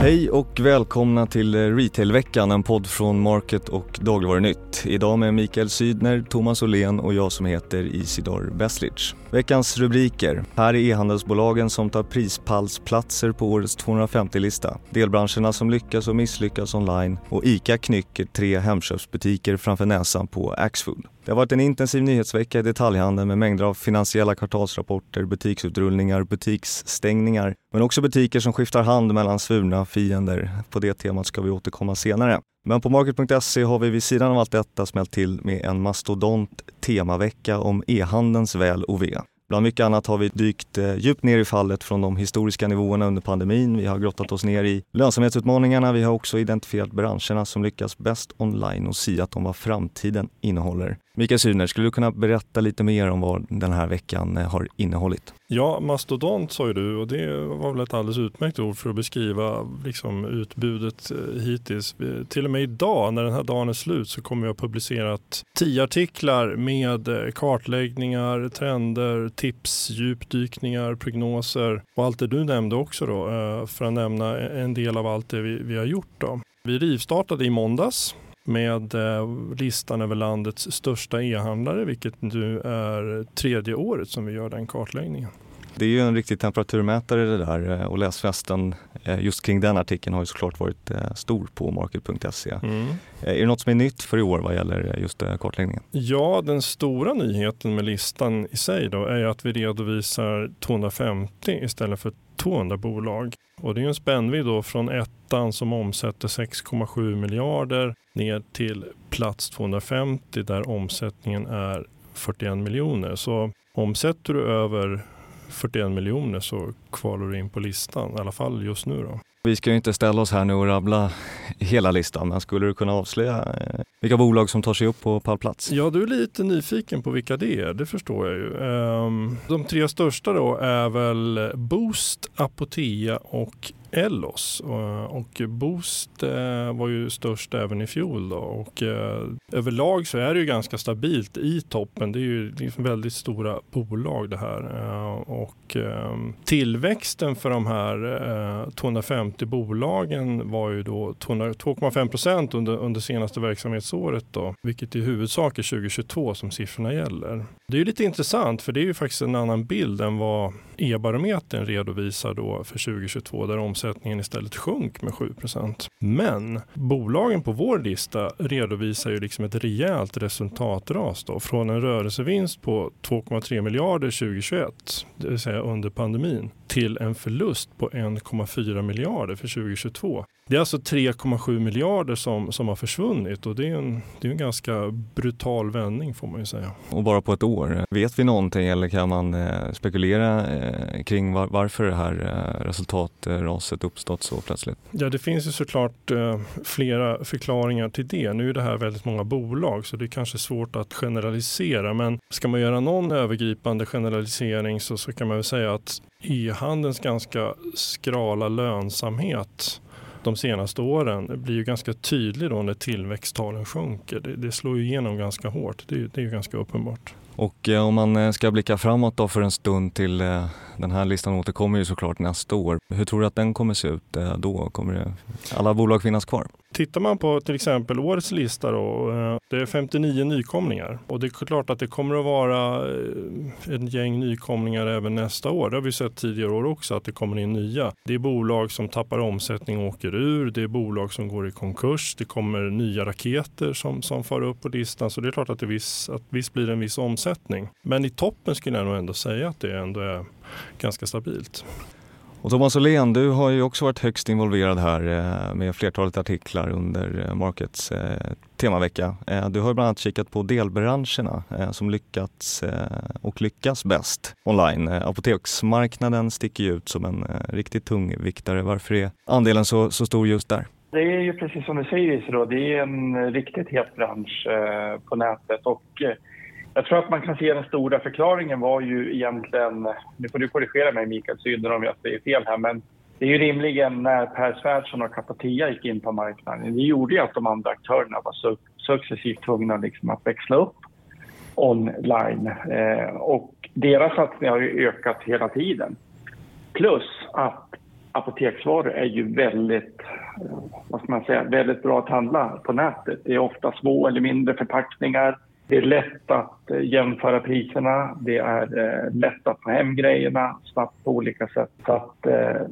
Hej och välkomna till eh, Retailveckan, en podd från Market och Dagligvarunytt. Idag med Mikael Sydner, Thomas Åhlén och jag som heter Isidor Beslic. Veckans rubriker. Här är e-handelsbolagen som tar prispallsplatser på årets 250-lista. Delbranscherna som lyckas och misslyckas online och ICA knycker tre Hemköpsbutiker framför näsan på Axfood. Det har varit en intensiv nyhetsvecka i detaljhandeln med mängder av finansiella kvartalsrapporter, butiksutrullningar, butiksstängningar, men också butiker som skiftar hand mellan svurna fiender. På det temat ska vi återkomma senare. Men på Market.se har vi vid sidan av allt detta smält till med en mastodont temavecka om e-handelns väl och ve. Bland mycket annat har vi dykt eh, djupt ner i fallet från de historiska nivåerna under pandemin. Vi har grottat oss ner i lönsamhetsutmaningarna. Vi har också identifierat branscherna som lyckas bäst online och siat om vad framtiden innehåller. Mikael Syner, skulle du kunna berätta lite mer om vad den här veckan eh, har innehållit? Ja, mastodont sa ju du och det var väl ett alldeles utmärkt ord för att beskriva liksom, utbudet eh, hittills. Till och med idag när den här dagen är slut så kommer vi ha publicerat tio artiklar med eh, kartläggningar, trender, tips, djupdykningar, prognoser och allt det du nämnde också då eh, för att nämna en del av allt det vi, vi har gjort. Då. Vi rivstartade i måndags med eh, listan över landets största e-handlare, vilket nu är tredje året som vi gör den kartläggningen. Det är ju en riktig temperaturmätare det där eh, och läsfesten eh, just kring den artikeln har ju såklart varit stor på market.se. Mm. Är det något som är nytt för i år vad gäller just kartläggningen? Ja, den stora nyheten med listan i sig då är att vi redovisar 250 istället för 200 bolag. Och det är en spännvidd då från ettan som omsätter 6,7 miljarder ner till plats 250 där omsättningen är 41 miljoner. Så omsätter du över 41 miljoner så kvalar du in på listan, i alla fall just nu. Då. Vi ska ju inte ställa oss här nu och rabbla hela listan, men skulle du kunna avslöja eh, vilka bolag som tar sig upp på pallplats? Ja, du är lite nyfiken på vilka det är, det förstår jag ju. Ehm, de tre största då är väl Boost, Apotea och Ellos eh, och Boost eh, var ju störst även i fjol. Då. Och eh, överlag så är det ju ganska stabilt i toppen. Det är ju liksom väldigt stora bolag det här. Och ehm, tillväxten för de här 250 bolagen var ju då 2,5 procent under, under senaste verksamhetsåret då, vilket i huvudsak är 2022 som siffrorna gäller. Det är ju lite intressant för det är ju faktiskt en annan bild än vad e-barometern redovisar då för 2022 där omsättningen istället sjönk med 7% Men bolagen på vår lista redovisar ju liksom ett rejält resultatras då från en rörelsevinst på 2,3 miljarder 2021, det vill säga under pandemin, till en förlust på 1,4 miljarder för 2022. Det är alltså 3,7 miljarder som, som har försvunnit och det är, en, det är en ganska brutal vändning får man ju säga. Och bara på ett år. Vet vi någonting eller kan man eh, spekulera eh, kring var, varför det här eh, resultatraset uppstått så plötsligt? Ja, det finns ju såklart eh, flera förklaringar till det. Nu är det här väldigt många bolag så det är kanske svårt att generalisera men ska man göra någon övergripande generalisering så, så kan man väl säga att e-handelns ganska skrala lönsamhet de senaste åren blir ju ganska tydlig då när tillväxttalen sjunker. Det, det slår ju igenom ganska hårt, det, det är ju ganska uppenbart. Och eh, om man eh, ska blicka framåt då för en stund till eh, den här listan återkommer ju såklart nästa år. Hur tror du att den kommer se ut då? Kommer det, alla bolag finnas kvar? Tittar man på till exempel årets lista då, eh, det är 59 nykomlingar och det är klart att det kommer att vara eh, en gäng nykomlingar även nästa år. Det har vi sett tidigare år också att det kommer in nya. Det är bolag som tappar omsättning och åker ur. Det är bolag som går i konkurs. Det kommer nya raketer som, som far upp på listan. Så det är klart att det viss, att visst blir det en viss omsättning. Men i toppen skulle jag nog ändå säga att det ändå är ganska stabilt. Och Thomas Åhlén, du har ju också varit högst involverad här eh, med flertalet artiklar under eh, Markets eh, temavecka. Du har bland annat kikat på delbranscherna som lyckats och lyckas bäst online. Apoteksmarknaden sticker ju ut som en riktigt tung viktare. Varför är andelen så, så stor just där? Det är ju precis som du säger då. det är en riktigt het bransch på nätet och jag tror att man kan se den stora förklaringen var ju egentligen, nu får du korrigera mig Mikael Syder om jag säger fel här, men det är ju rimligen när Per Svärdson och Capatia gick in på marknaden. Det gjorde ju att de andra aktörerna var successivt tvungna liksom att växla upp online. Eh, och deras satsningar har ju ökat hela tiden. Plus att apoteksvaror är ju väldigt, eh, vad ska man säga, väldigt bra att handla på nätet. Det är ofta små eller mindre förpackningar. Det är lätt att eh, jämföra priserna. Det är eh, lätt att få hem grejerna snabbt på olika sätt. Så att, eh,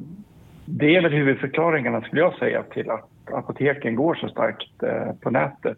det är väl huvudförklaringarna skulle jag säga till att apoteken går så starkt på nätet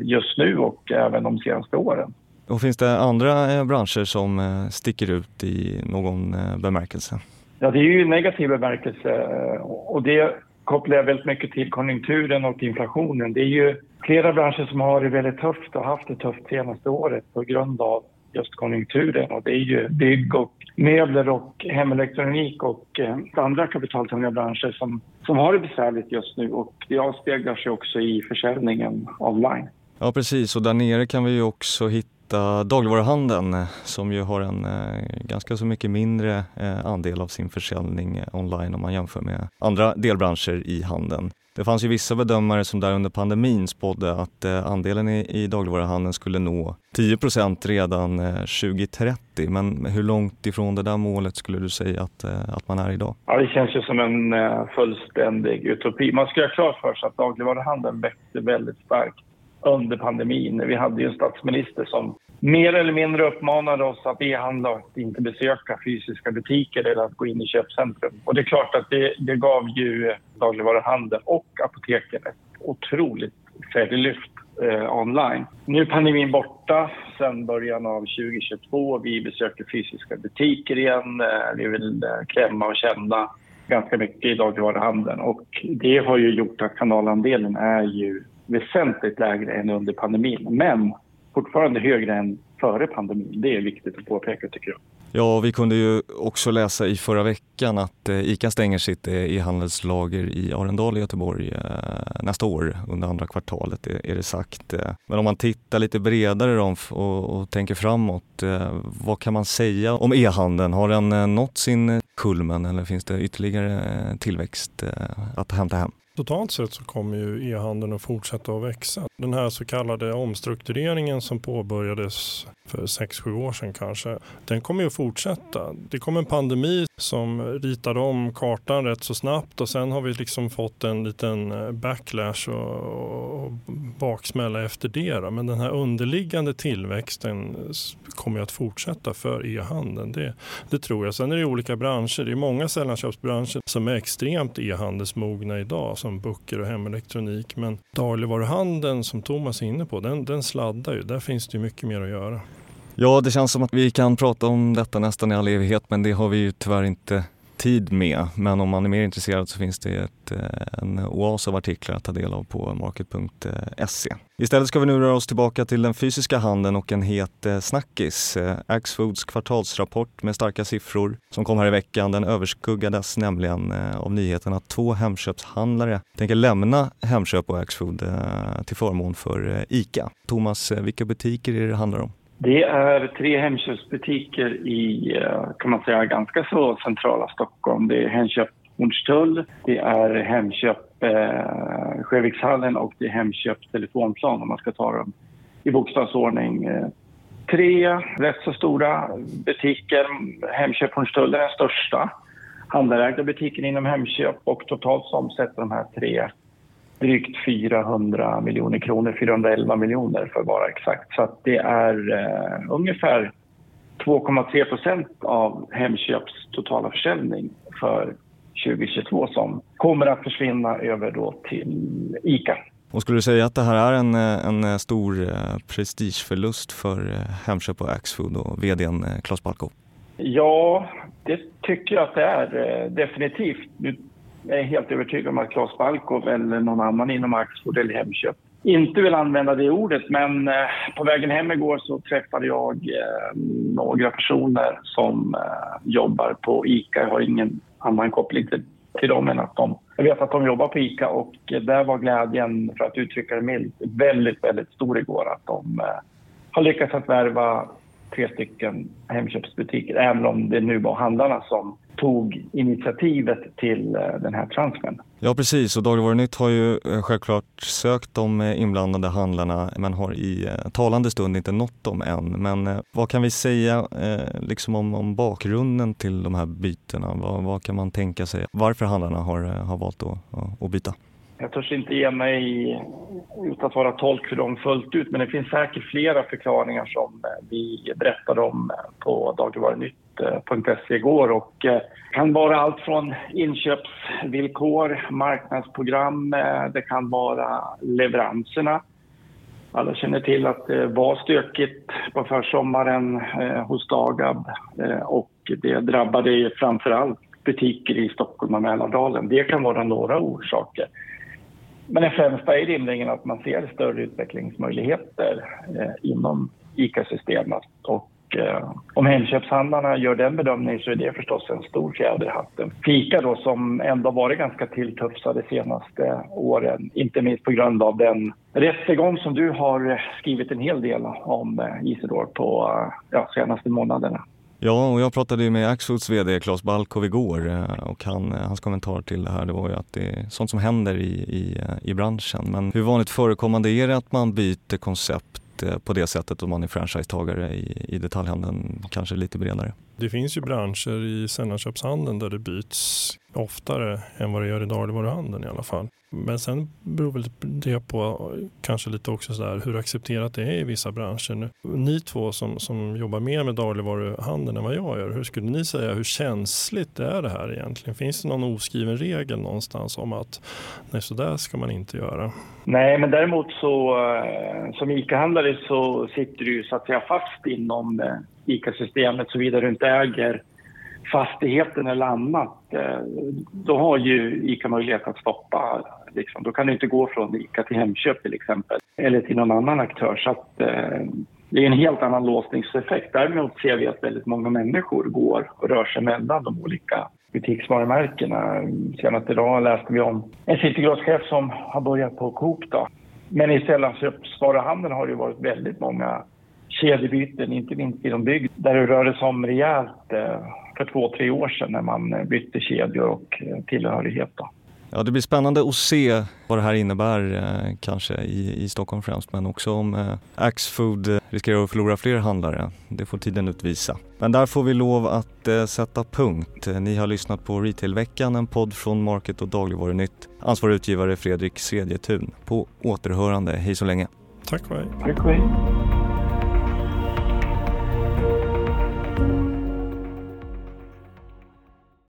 just nu och även de senaste åren. Och finns det andra branscher som sticker ut i någon bemärkelse? Ja, det är ju negativ bemärkelse och det kopplar jag väldigt mycket till konjunkturen och inflationen. Det är ju flera branscher som har det väldigt tufft och haft det tufft senaste året på grund av just konjunkturen. Och det är ju bygg och möbler och hemelektronik och eh, andra kapitaltunga branscher som, som har det besvärligt just nu och det avspeglar sig också i försäljningen online. Ja precis och där nere kan vi ju också hitta hitta dagligvaruhandeln som ju har en eh, ganska så mycket mindre eh, andel av sin försäljning eh, online om man jämför med andra delbranscher i handeln. Det fanns ju vissa bedömare som där under pandemin spådde att andelen i, dagligvaruhandeln skulle nå 10% redan 2030. Men hur långt ifrån det där målet skulle du säga att, att man är idag? Ja, det känns ju som en fullständig utopi. Man ska ha klart för sig att dagligvaruhandeln växte väldigt starkt under pandemin. Vi hade ju en statsminister som mer eller mindre uppmanade oss att e-handla och att inte besöka fysiska butiker eller att gå in i köpcentrum. Och det är klart att det, det gav ju dagligvaruhandeln och apoteken ett otroligt färdiglyft eh, online. Nu är pandemin borta sedan början av 2022. Vi besöker fysiska butiker igen. Eh, vi vill eh, klämma och känna ganska mycket i dagligvaruhandeln och det har ju gjort att kanalandelen är ju väsentligt lägre än under pandemin, men fortfarande högre än före pandemin. Det är viktigt att påpeka tycker jag. Ja, vi kunde ju också läsa i förra veckan att eh, ICA stänger sitt eh, e-handelslager i Arendal i Göteborg eh, nästa år under andra kvartalet är det sagt. Men om man tittar lite bredare och, och tänker framåt, vad kan man säga om e-handeln? Har den nått sin kulmen eller finns det ytterligare tillväxt att hämta hem? Totalt sett så kommer ju e-handeln att fortsätta att växa. Den här så kallade omstruktureringen som påbörjades för 6-7 år sedan kanske, den kommer ju att fortsätta. Det kom en pandemi som ritade om kartan rätt så snabbt och sen har vi liksom fått en liten eh, backlash och, baksmälla efter det. Men den här underliggande tillväxten kommer att fortsätta för e-handeln. Det, det tror jag. Sen är det olika branscher. Det är många sällanköpsbranscher som är extremt e-handelsmogna idag som böcker och hemelektronik. Men dagligvaruhandeln som Thomas är inne på, den, den sladdar ju. Där finns det ju mycket mer att göra. Ja, det känns som att vi kan prata om detta nästan i all evighet men det har vi ju tyvärr inte tid med. Men om man är mer intresserad så finns det ett, eh, en oas av artiklar att ta del av på market.se. Eh, Istället ska vi nu röra oss tillbaka till den fysiska handeln och en het eh, snackis. Axfoods kvartalsrapport med starka siffror som kom här i veckan, den överskuggades nämligen av nyheten att två Hemköpshandlare tänker lämna Hemköp och Axfood till förmån för ICA. Thomas, vilka butiker är det det handlar om? Det är tre Hemköpsbutiker i, eh, kan man säga, ganska så centrala Stockholm. Det är Hemköp Hornstull, det är Hemköp eh, Sjövikshallen och det är Hemköp Telefonplan om man ska ta dem i bokstavsordning. Eh, tre rätt så stora butiker. Hemköp Hornstull är den största handlarägda butiken inom Hemköp och totalt så omsätter de här tre drygt 400 miljoner kronor, 411 miljoner för att vara exakt. Så det är eh, ungefär 2,3 procent av Hemköps totala försäljning för 2022 som kommer att försvinna över då till ICA. Och skulle du säga att det här är en, en stor eh, prestigeförlust för eh, Hemköp och Axfood och vdn eh, Claes Balko? Ja, det tycker jag att det är definitivt. Nu jag är helt övertygad om att Claes Balkov eller någon annan inom Axfood eller Hemköp inte vill använda det ordet, men eh, på vägen hem igår så träffade jag eh, några personer som eh, jobbar på ICA. Jag har ingen annan koppling till, till dem än att de... Jag vet att de jobbar på ICA och där var glädjen, för att uttrycka det milt, väldigt, väldigt stor igår att de har lyckats att värva tre stycken Hemköpsbutiker, även om det nu var handlarna som tog initiativet till eh, den här transfern. Ja precis och Dagligvarunytt har ju eh, självklart sökt de eh, inblandade handlarna men har i talande stund inte nått dem än. Men vad kan vi säga liksom om, om bakgrunden till de här bytena? Vad, vad, kan man tänka sig? Varför handlarna har, har valt att, att byta? Jag törs inte ge mig ut att vara tolk för dem fullt ut men det finns säkert flera förklaringar som eh, vi berättade om eh, på dagligvarunytt.se igår och eh, kan vara allt från inköpsvillkor, marknadsprogram, det kan vara leveranserna. Alla känner till att det var stökigt på försommaren hos Dagab och det drabbade framför allt butiker i Stockholm och Mälardalen. Det kan vara några orsaker. Men det främsta är rimligen att man ser större utvecklingsmöjligheter eh, inom ICA-systemet och eh, om Hemköpshandlarna gör den bedömningen så är det förstås en stor fjäder i hatten. Fika då som ändå varit ganska tilltufsade de senaste åren, inte minst på grund av den rättegång som du har skrivit en hel del om eh, Isidor på eh, ja, senaste månaderna. Ja, och jag pratade ju med Axfoods VD Claes Balkov igår eh, och han, eh, hans kommentar till det här det var ju att det är sånt som händer i, i, eh, i branschen. Men hur vanligt förekommande är det att man byter koncept på det sättet om man är franchisetagare i, i detaljhandeln, kanske lite bredare. Det finns ju branscher i sällanköpshandeln där det byts oftare än vad det gör i dagligvaruhandeln i alla fall. Men sen beror väl det på kanske lite också sådär hur accepterat det är i vissa branscher. Nu, ni två som, som jobbar mer med dagligvaruhandeln än vad jag gör, hur skulle ni säga hur känsligt är det här egentligen? Finns det någon oskriven regel någonstans om att nej, så där ska man inte göra? Nej, men däremot så eh, som ICA-handlare så sitter du så att säga fast inom eh, ICA-systemet såvida du inte äger fastigheten eller annat. Eh, då har ju ICA möjlighet att stoppa. Liksom. Då kan du inte gå från ICA till Hemköp till exempel, eller till någon annan aktör. Så att, eh, det är en helt annan låsningseffekt. Däremot ser vi att väldigt många människor går och rör sig mellan de olika butiksvarumärkena. Senast idag läste vi om en citygrosschef som har börjat på Coop. Då. Men i sällanköpsvaruhandeln har det varit väldigt många kedjebyten, inte minst inom bygg, där det rörde sig om rejält eh, för två, tre år sedan när man bytte kedjor och eh, tillhörighet. Då. Ja, det blir spännande att se vad det här innebär eh, kanske i, i Stockholm främst men också om eh, Axfood eh, riskerar att förlora fler handlare. Det får tiden utvisa. Men där får vi lov att eh, sätta punkt. Ni har lyssnat på Retailveckan, en podd från Market och Dagligvarunytt. Ansvarig utgivare Fredrik Svedjetun. På återhörande. Hej så länge. Tack och hej. Tack och hej.